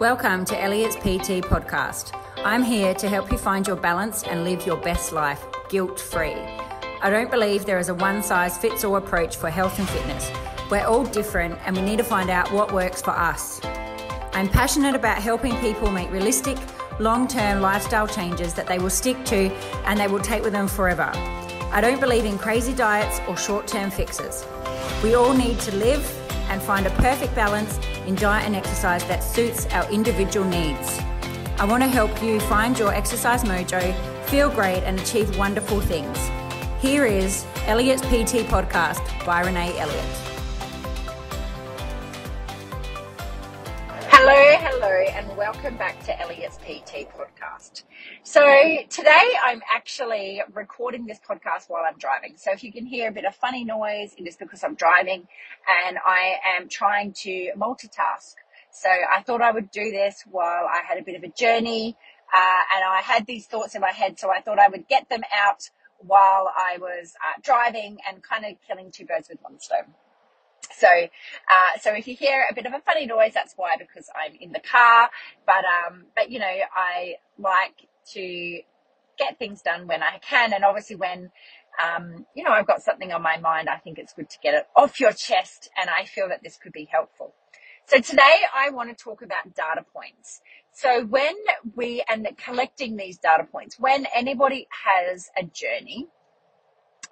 Welcome to Elliott's PT podcast. I'm here to help you find your balance and live your best life guilt free. I don't believe there is a one size fits all approach for health and fitness. We're all different and we need to find out what works for us. I'm passionate about helping people make realistic, long term lifestyle changes that they will stick to and they will take with them forever. I don't believe in crazy diets or short term fixes. We all need to live and find a perfect balance in diet and exercise that suits our individual needs. I want to help you find your exercise mojo, feel great, and achieve wonderful things. Here is Elliott's PT podcast by Renae Elliott. Hello, hello, and welcome back to Elliott's PT podcast. So today I'm actually recording this podcast while I'm driving. So if you can hear a bit of funny noise, it is because I'm driving and I am trying to multitask. So I thought I would do this while I had a bit of a journey, uh, and I had these thoughts in my head. So I thought I would get them out while I was uh, driving and kind of killing two birds with one stone. So, uh, so if you hear a bit of a funny noise, that's why, because I'm in the car. But, um, but you know, I like to get things done when I can. And obviously when, um, you know, I've got something on my mind, I think it's good to get it off your chest. And I feel that this could be helpful. So today I want to talk about data points. So when we, and collecting these data points, when anybody has a journey,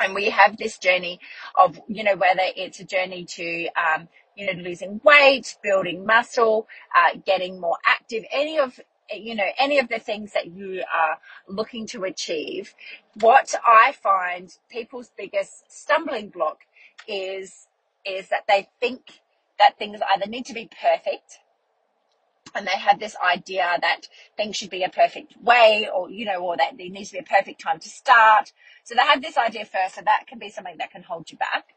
and we have this journey of, you know, whether it's a journey to, um, you know, losing weight, building muscle, uh, getting more active, any of, you know, any of the things that you are looking to achieve, what I find people's biggest stumbling block is, is that they think that things either need to be perfect and they have this idea that things should be a perfect way or you know or that there needs to be a perfect time to start. So they have this idea first so that can be something that can hold you back.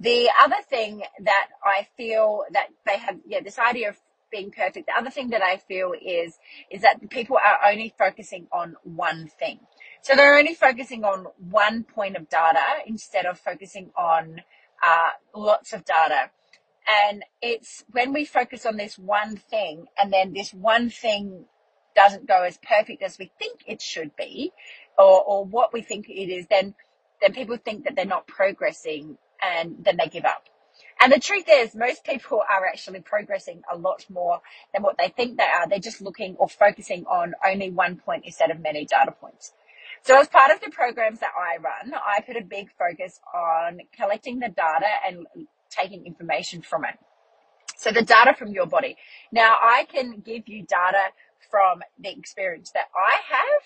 The other thing that i feel that they have yeah this idea of being perfect. The other thing that i feel is is that people are only focusing on one thing. So they're only focusing on one point of data instead of focusing on uh, lots of data. And it's when we focus on this one thing and then this one thing doesn't go as perfect as we think it should be or, or what we think it is, then, then people think that they're not progressing and then they give up. And the truth is, most people are actually progressing a lot more than what they think they are. They're just looking or focusing on only one point instead of many data points. So as part of the programs that I run, I put a big focus on collecting the data and taking information from it. So the data from your body. Now I can give you data from the experience that I have,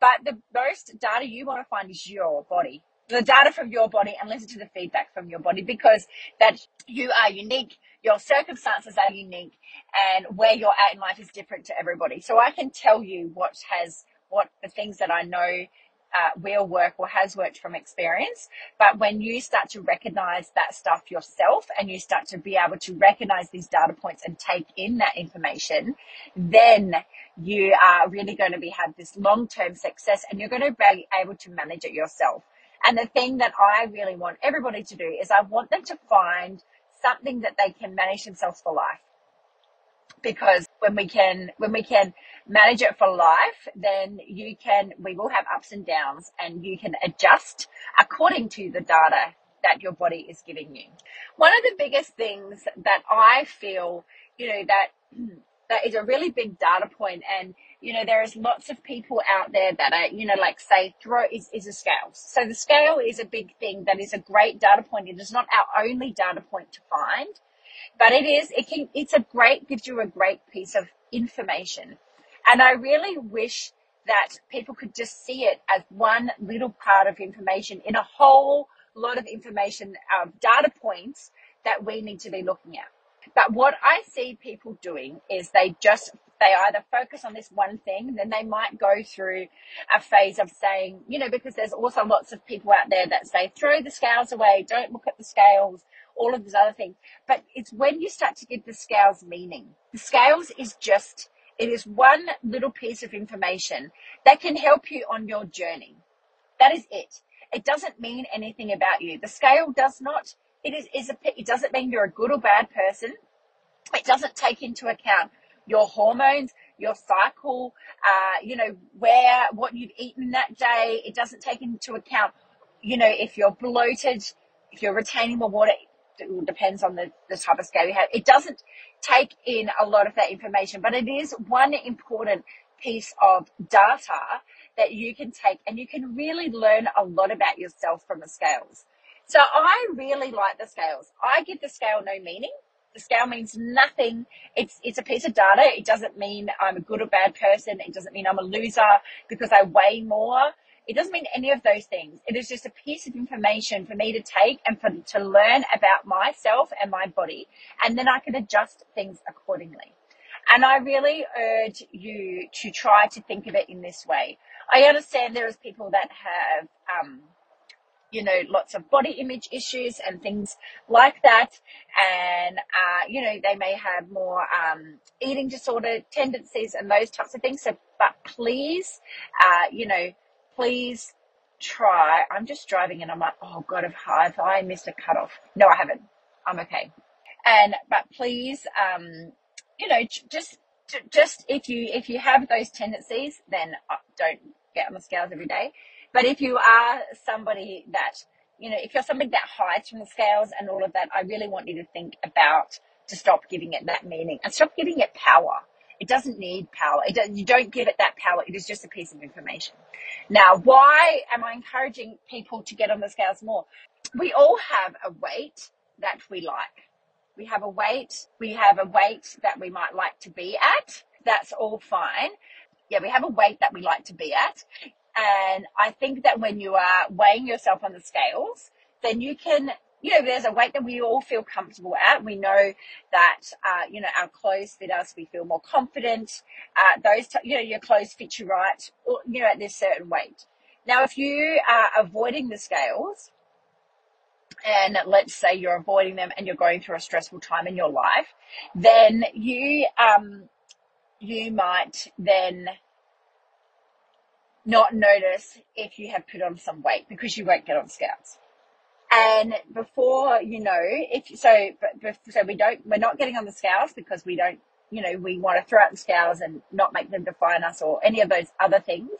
but the most data you want to find is your body. The data from your body and listen to the feedback from your body because that you are unique, your circumstances are unique, and where you're at in life is different to everybody. So I can tell you what has what the things that I know uh, will work or has worked from experience. But when you start to recognize that stuff yourself and you start to be able to recognize these data points and take in that information, then you are really going to be have this long-term success and you're going to be able to manage it yourself. And the thing that I really want everybody to do is I want them to find something that they can manage themselves for life. Because when we can when we can manage it for life then you can we will have ups and downs and you can adjust according to the data that your body is giving you. One of the biggest things that i feel you know that that is a really big data point and you know there is lots of people out there that are you know like say throw is, is a scale so the scale is a big thing that is a great data point it is not our only data point to find but it is, it can, it's a great, gives you a great piece of information. And I really wish that people could just see it as one little part of information in a whole lot of information, um, data points that we need to be looking at. But what I see people doing is they just, they either focus on this one thing, then they might go through a phase of saying, you know, because there's also lots of people out there that say, throw the scales away, don't look at the scales, all of these other things. But it's when you start to give the scales meaning. The scales is just, it is one little piece of information that can help you on your journey. That is it. It doesn't mean anything about you. The scale does not, it is, is a, it doesn't mean you're a good or bad person. It doesn't take into account your hormones, your cycle, uh, you know, where, what you've eaten that day. It doesn't take into account, you know, if you're bloated, if you're retaining more water, it depends on the, the type of scale you have. It doesn't take in a lot of that information, but it is one important piece of data that you can take and you can really learn a lot about yourself from the scales. So I really like the scales. I give the scale no meaning. The scale means nothing. It's, it's a piece of data. It doesn't mean I'm a good or bad person. It doesn't mean I'm a loser because I weigh more. It doesn't mean any of those things. It is just a piece of information for me to take and for to learn about myself and my body. And then I can adjust things accordingly. And I really urge you to try to think of it in this way. I understand there is people that have, um, you know, lots of body image issues and things like that. And, uh, you know, they may have more, um, eating disorder tendencies and those types of things. So, but please, uh, you know, please try. I'm just driving and I'm like, oh God, if I, I missed a cutoff. No, I haven't. I'm okay. And, but please, um, you know, just, just if you, if you have those tendencies, then uh, don't get on the scales every day. But if you are somebody that, you know, if you're somebody that hides from the scales and all of that, I really want you to think about to stop giving it that meaning and stop giving it power. It doesn't need power. It you don't give it that power. It is just a piece of information. Now, why am I encouraging people to get on the scales more? We all have a weight that we like. We have a weight. We have a weight that we might like to be at. That's all fine. Yeah, we have a weight that we like to be at. And I think that when you are weighing yourself on the scales, then you can you know, there's a weight that we all feel comfortable at. We know that, uh, you know, our clothes fit us. We feel more confident. Uh, those, t- you know, your clothes fit you right, you know, at this certain weight. Now, if you are avoiding the scales, and let's say you're avoiding them and you're going through a stressful time in your life, then you, um, you might then not notice if you have put on some weight because you won't get on scales. And before you know, if so, but, so we don't, we're not getting on the scales because we don't, you know, we want to throw out the scales and not make them define us or any of those other things.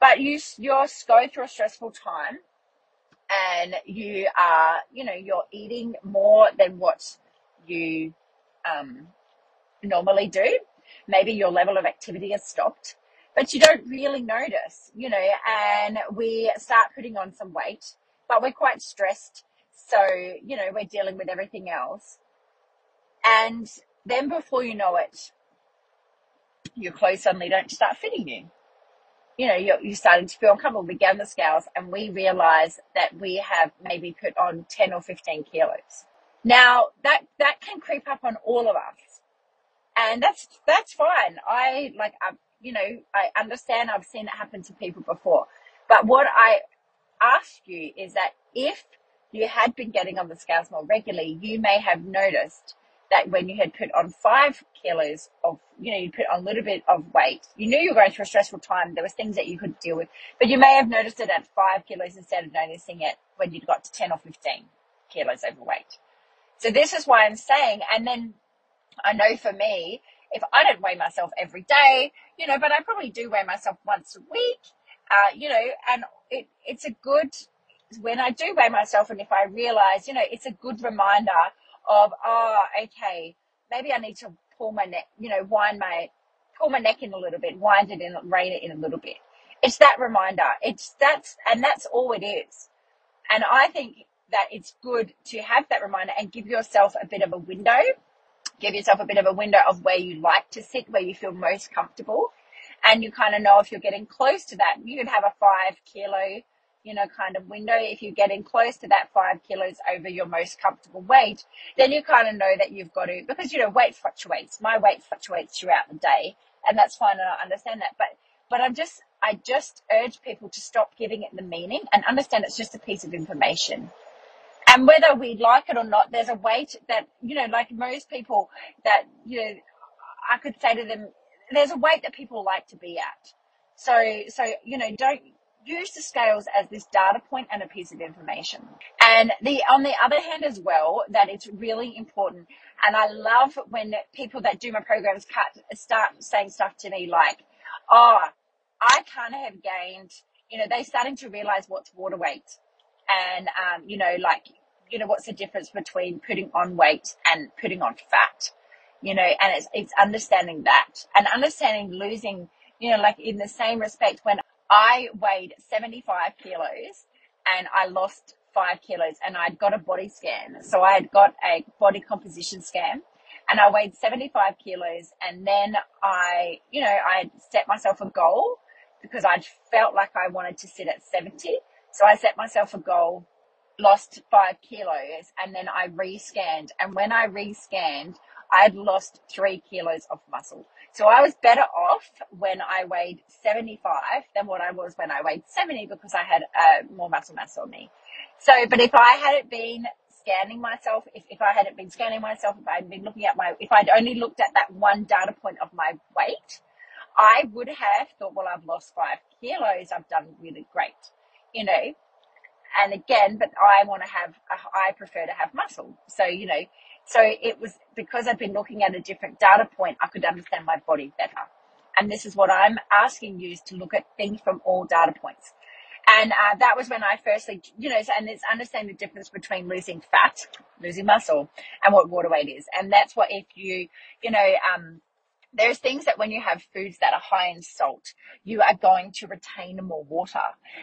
But you, you're going through a stressful time and you are, you know, you're eating more than what you um, normally do. Maybe your level of activity has stopped, but you don't really notice, you know, and we start putting on some weight but we're quite stressed. So, you know, we're dealing with everything else. And then before you know it, your clothes suddenly don't start fitting you. You know, you're, you're starting to feel uncomfortable. We get on the scales and we realize that we have maybe put on 10 or 15 kilos. Now that, that can creep up on all of us. And that's, that's fine. I like, I, you know, I understand I've seen it happen to people before. But what I ask you is that if you had been getting on the scales more regularly, you may have noticed that when you had put on five kilos of, you know, you put on a little bit of weight, you knew you were going through a stressful time. There was things that you could deal with, but you may have noticed it at five kilos instead of noticing it when you'd got to 10 or 15 kilos overweight. So this is why I'm saying, and then I know for me, if I don't weigh myself every day, you know, but I probably do weigh myself once a week, uh, you know, and it, it's a good, when I do weigh myself and if I realize, you know, it's a good reminder of, oh, okay, maybe I need to pull my neck, you know, wind my, pull my neck in a little bit, wind it in, rein it in a little bit. It's that reminder. It's that's, and that's all it is. And I think that it's good to have that reminder and give yourself a bit of a window. Give yourself a bit of a window of where you like to sit, where you feel most comfortable and you kind of know if you're getting close to that. You could have a five kilo, you know, kind of window. If you're getting close to that five kilos over your most comfortable weight, then you kind of know that you've got to, because, you know, weight fluctuates. My weight fluctuates throughout the day and that's fine. And I understand that. But, but I'm just, I just urge people to stop giving it the meaning and understand it's just a piece of information. And whether we like it or not, there's a weight that, you know, like most people that, you know, I could say to them, there's a weight that people like to be at. So, so, you know, don't, use the scales as this data point and a piece of information. And the on the other hand as well, that it's really important. And I love when people that do my programs start saying stuff to me like, "Oh, I kind of have gained." You know, they're starting to realize what's water weight, and um, you know, like, you know, what's the difference between putting on weight and putting on fat. You know, and it's it's understanding that and understanding losing. You know, like in the same respect when I weighed 75 kilos and I lost five kilos and I'd got a body scan. So I had got a body composition scan and I weighed 75 kilos. And then I, you know, I set myself a goal because I'd felt like I wanted to sit at 70. So I set myself a goal, lost five kilos, and then I rescanned. And when I rescanned, I'd lost three kilos of muscle. So I was better off when I weighed 75 than what I was when I weighed 70 because I had uh, more muscle mass on me. So, but if I hadn't been scanning myself, if, if I hadn't been scanning myself, if I'd been looking at my, if I'd only looked at that one data point of my weight, I would have thought, well, I've lost five kilos. I've done really great, you know. And again, but I want to have, I prefer to have muscle. So, you know, so it was because I've been looking at a different data point, I could understand my body better. And this is what I'm asking you is to look at things from all data points. And uh, that was when I firstly, you know, and it's understanding the difference between losing fat, losing muscle, and what water weight is. And that's what if you, you know, um, there's things that when you have foods that are high in salt, you are going to retain more water.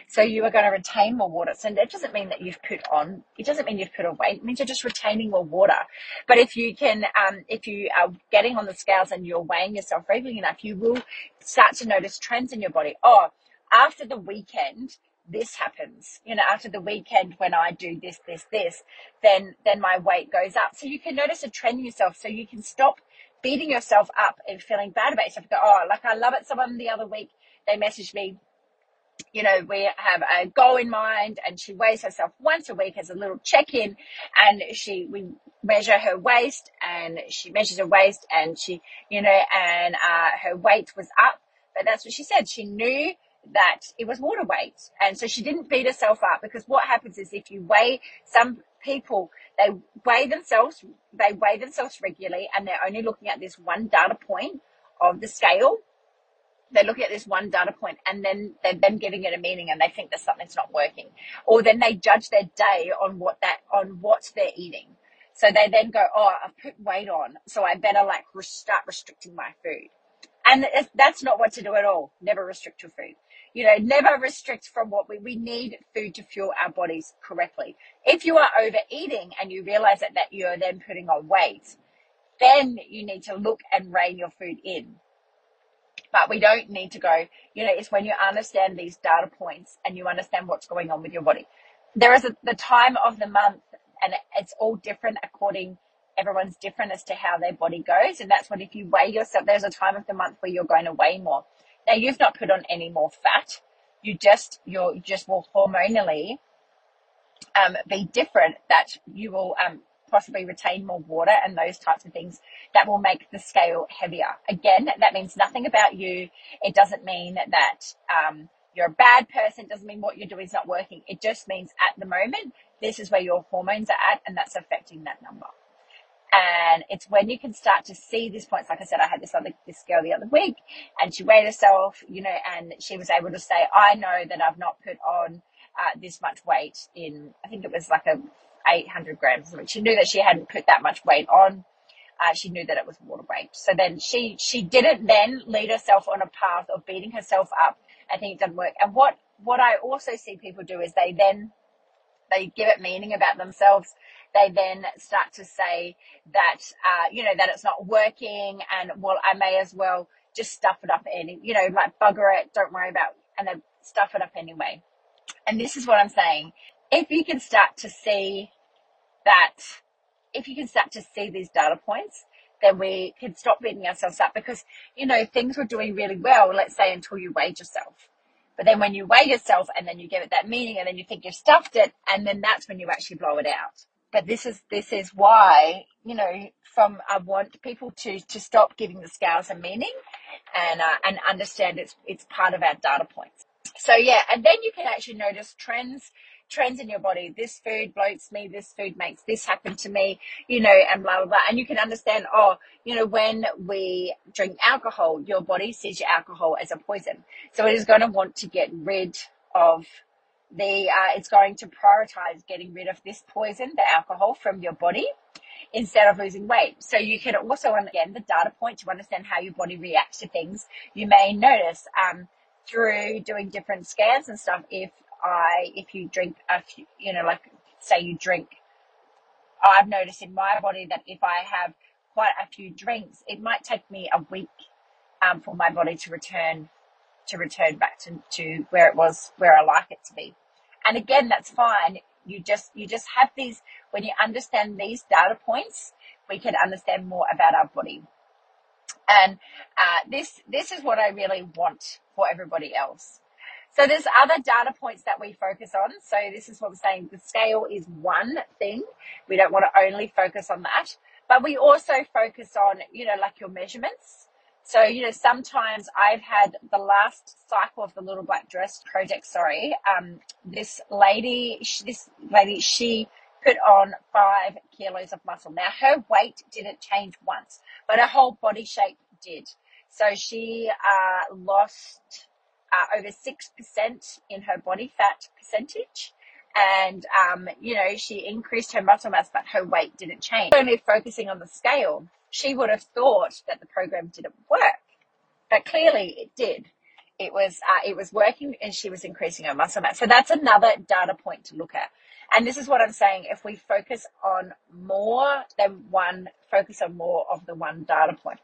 So you are going to retain more water. So that doesn't mean that you've put on, it doesn't mean you've put on weight. It means you're just retaining more water. But if you can, um, if you are getting on the scales and you're weighing yourself regularly enough, you will start to notice trends in your body. Oh, after the weekend, this happens you know after the weekend when i do this this this then then my weight goes up so you can notice a trend in yourself so you can stop beating yourself up and feeling bad about yourself. Go, oh, like I love it. Someone the other week, they messaged me, you know, we have a goal in mind and she weighs herself once a week as a little check-in and she, we measure her waist and she measures her waist and she, you know, and, uh, her weight was up. But that's what she said. She knew that it was water weight. And so she didn't beat herself up because what happens is if you weigh some people, they weigh themselves, they weigh themselves regularly and they're only looking at this one data point of the scale. They look at this one data point and then they're then giving it a meaning and they think that something's not working. Or then they judge their day on what that, on what they're eating. So they then go, oh, I've put weight on, so I better like start restricting my food. And that's not what to do at all. Never restrict your food you know, never restrict from what we, we need food to fuel our bodies correctly. If you are overeating and you realize that, that you're then putting on weight, then you need to look and rein your food in. But we don't need to go, you know, it's when you understand these data points and you understand what's going on with your body. There is a, the time of the month and it's all different according everyone's different as to how their body goes and that's what if you weigh yourself there's a time of the month where you're going to weigh more now you've not put on any more fat. You just, you're just will hormonally, um, be different that you will, um, possibly retain more water and those types of things that will make the scale heavier. Again, that means nothing about you. It doesn't mean that, um, you're a bad person. It doesn't mean what you're doing is not working. It just means at the moment, this is where your hormones are at and that's affecting that number. And it's when you can start to see these points. Like I said, I had this other, this girl the other week and she weighed herself, you know, and she was able to say, I know that I've not put on uh, this much weight in, I think it was like a 800 grams. She knew that she hadn't put that much weight on. Uh, she knew that it was water weight. So then she, she didn't then lead herself on a path of beating herself up. I think it doesn't work. And what, what I also see people do is they then, they give it meaning about themselves they then start to say that, uh, you know, that it's not working and well, I may as well just stuff it up any, you know, like bugger it, don't worry about, and then stuff it up anyway. And this is what I'm saying. If you can start to see that, if you can start to see these data points, then we can stop beating ourselves up because, you know, things were doing really well, let's say until you weighed yourself. But then when you weigh yourself and then you give it that meaning and then you think you've stuffed it and then that's when you actually blow it out but this is this is why you know from I want people to to stop giving the scales a meaning and uh, and understand it's it's part of our data points. So yeah, and then you can actually notice trends trends in your body. This food bloats me. This food makes this happen to me, you know, and blah, blah, blah. And you can understand, oh, you know, when we drink alcohol, your body sees your alcohol as a poison. So it is going to want to get rid of the, uh, it's going to prioritize getting rid of this poison, the alcohol from your body instead of losing weight. So you can also, again, the data point to understand how your body reacts to things. You may notice, um, through doing different scans and stuff, if I, if you drink a few, you know, like say you drink, I've noticed in my body that if I have quite a few drinks, it might take me a week um, for my body to return to return back to, to where it was, where I like it to be. And again, that's fine. You just you just have these when you understand these data points, we can understand more about our body. And uh, this this is what I really want for everybody else. So there's other data points that we focus on. So this is what I'm saying. The scale is one thing. We don't want to only focus on that, but we also focus on, you know, like your measurements. So, you know, sometimes I've had the last cycle of the little black dress project. Sorry. Um, this lady, this lady, she put on five kilos of muscle. Now her weight didn't change once, but her whole body shape did. So she, uh, lost, uh, over 6% in her body fat percentage. And, um, you know, she increased her muscle mass, but her weight didn't change. Only focusing on the scale, she would have thought that the program didn't work, but clearly it did. It was, uh, it was working and she was increasing her muscle mass. So that's another data point to look at. And this is what I'm saying. If we focus on more than one, focus on more of the one data point.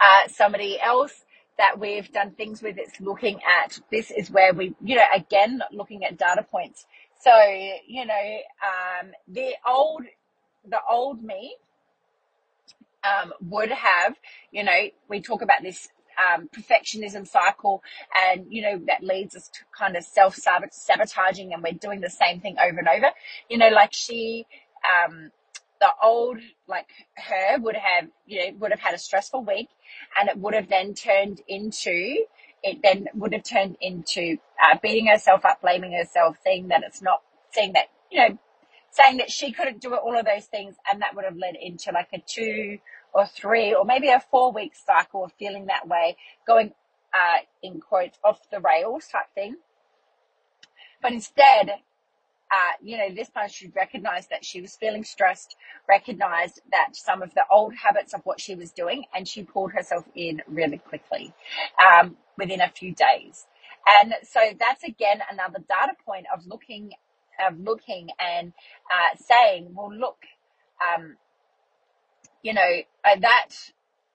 Uh, somebody else that we've done things with. It's looking at this is where we, you know, again, looking at data points. So, you know, um, the old, the old me, um, would have, you know, we talk about this um, perfectionism cycle and you know that leads us to kind of self sabotaging and we're doing the same thing over and over you know like she um, the old like her would have you know would have had a stressful week and it would have then turned into it then would have turned into uh, beating herself up blaming herself saying that it's not saying that you know saying that she couldn't do it all of those things and that would have led into like a two or three or maybe a four week cycle of feeling that way going uh, in quotes off the rails type thing. But instead uh, you know, this she recognized that she was feeling stressed, recognized that some of the old habits of what she was doing, and she pulled herself in really quickly um, within a few days. And so that's again another data point of looking, of looking and uh, saying, well, look, um, you know, uh, that,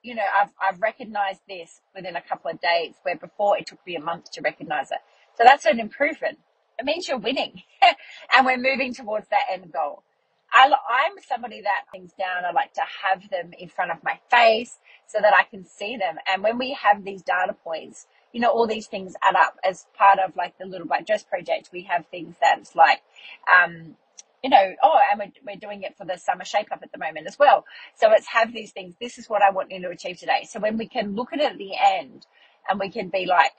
you know, I've, I've recognized this within a couple of days where before it took me a month to recognize it. So that's an improvement it means you're winning and we're moving towards that end goal. I, am somebody that things down. I like to have them in front of my face so that I can see them. And when we have these data points, you know, all these things add up as part of like the Little Black Dress project. We have things that's like, um, you know, oh, and we're, we're doing it for the summer shape up at the moment as well. So it's have these things. This is what I want you to achieve today. So when we can look at it at the end and we can be like,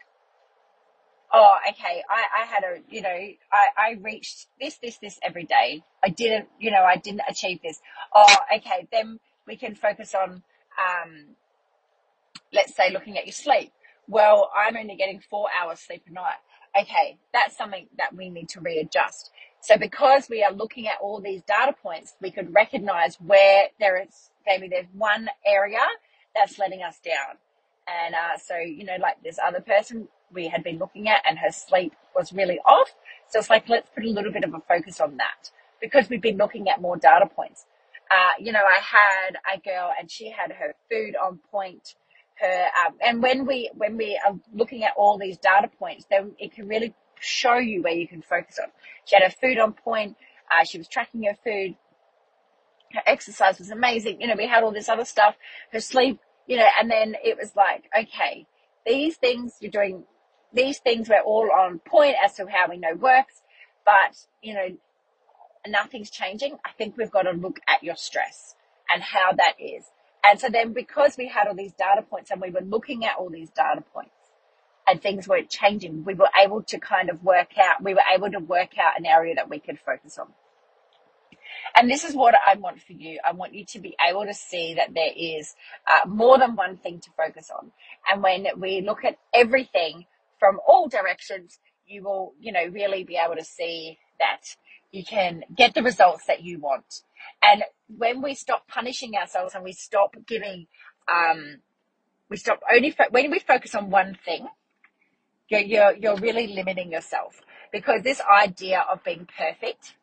oh, okay, I, I had a, you know, I, I reached this, this, this every day. I didn't, you know, I didn't achieve this. Oh, okay, then we can focus on, um, let's say looking at your sleep. Well, I'm only getting four hours sleep a night. Okay, that's something that we need to readjust. So because we are looking at all these data points, we could recognize where there is, maybe there's one area that's letting us down. And uh, so, you know, like this other person we had been looking at and her sleep was really off. So it's like, let's put a little bit of a focus on that because we've been looking at more data points. Uh, you know, I had a girl and she had her food on point. Her, um, and when we, when we are looking at all these data points, then it can really show you where you can focus on. She had her food on point. Uh, she was tracking her food. Her exercise was amazing. You know, we had all this other stuff. Her sleep, you know, and then it was like, okay, these things you're doing these things were all on point as to how we know works, but you know, nothing's changing. I think we've got to look at your stress and how that is. And so then because we had all these data points and we were looking at all these data points, and things weren't changing, we were able to kind of work out, we were able to work out an area that we could focus on. And this is what I want for you. I want you to be able to see that there is uh, more than one thing to focus on. And when we look at everything from all directions, you will, you know, really be able to see that you can get the results that you want. And when we stop punishing ourselves and we stop giving, um, we stop only, fo- when we focus on one thing, you're, you're, you're really limiting yourself because this idea of being perfect,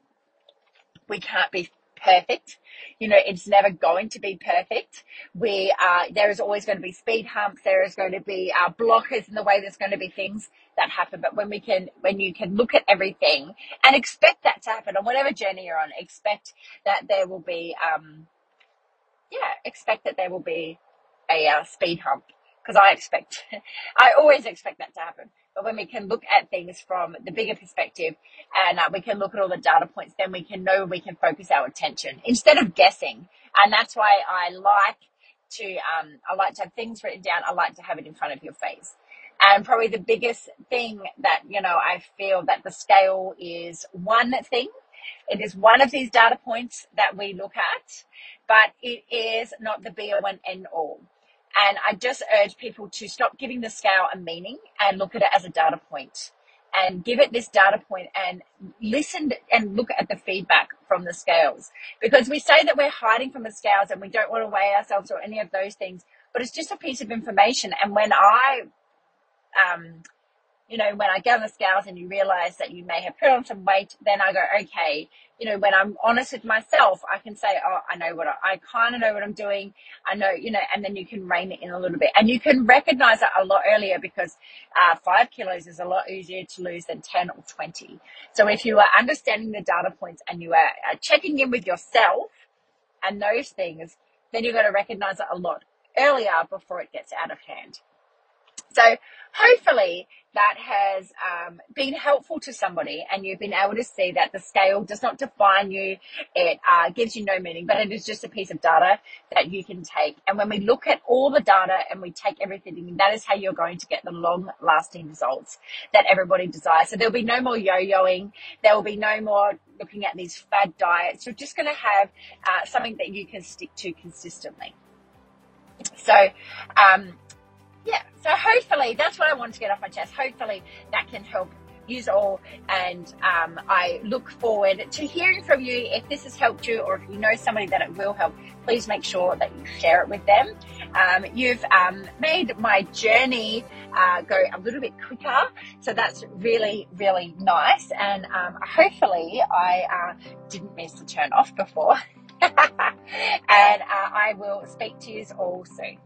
we can't be perfect. You know, it's never going to be perfect. We are, there is always going to be speed humps. There is going to be uh, blockers in the way. There's going to be things that happen. But when we can, when you can look at everything and expect that to happen on whatever journey you're on, expect that there will be, um, yeah, expect that there will be a uh, speed hump because I expect, I always expect that to happen. But when we can look at things from the bigger perspective and uh, we can look at all the data points, then we can know we can focus our attention instead of guessing. And that's why I like to, um, I like to have things written down. I like to have it in front of your face. And probably the biggest thing that, you know, I feel that the scale is one thing. It is one of these data points that we look at, but it is not the be all and end all. And I just urge people to stop giving the scale a meaning and look at it as a data point and give it this data point and listen and look at the feedback from the scales. Because we say that we're hiding from the scales and we don't want to weigh ourselves or any of those things, but it's just a piece of information. And when I um, you know, when I get on the scales and you realize that you may have put on some weight, then I go, okay, you know, when I'm honest with myself, I can say, oh, I know what I, I kind of know what I'm doing. I know, you know, and then you can rein it in a little bit and you can recognize it a lot earlier because, uh, five kilos is a lot easier to lose than 10 or 20. So if you are understanding the data points and you are, are checking in with yourself and those things, then you're going to recognize it a lot earlier before it gets out of hand. So hopefully that has um, been helpful to somebody and you've been able to see that the scale does not define you. It uh, gives you no meaning, but it is just a piece of data that you can take. And when we look at all the data and we take everything, that is how you're going to get the long lasting results that everybody desires. So there'll be no more yo-yoing. There will be no more looking at these fad diets. You're just going to have uh, something that you can stick to consistently. So, um, yeah, so hopefully that's what I want to get off my chest. Hopefully that can help you all. And um, I look forward to hearing from you. If this has helped you or if you know somebody that it will help, please make sure that you share it with them. Um, you've um, made my journey uh, go a little bit quicker. So that's really, really nice. And um, hopefully I uh, didn't miss the turn off before. and uh, I will speak to you all soon.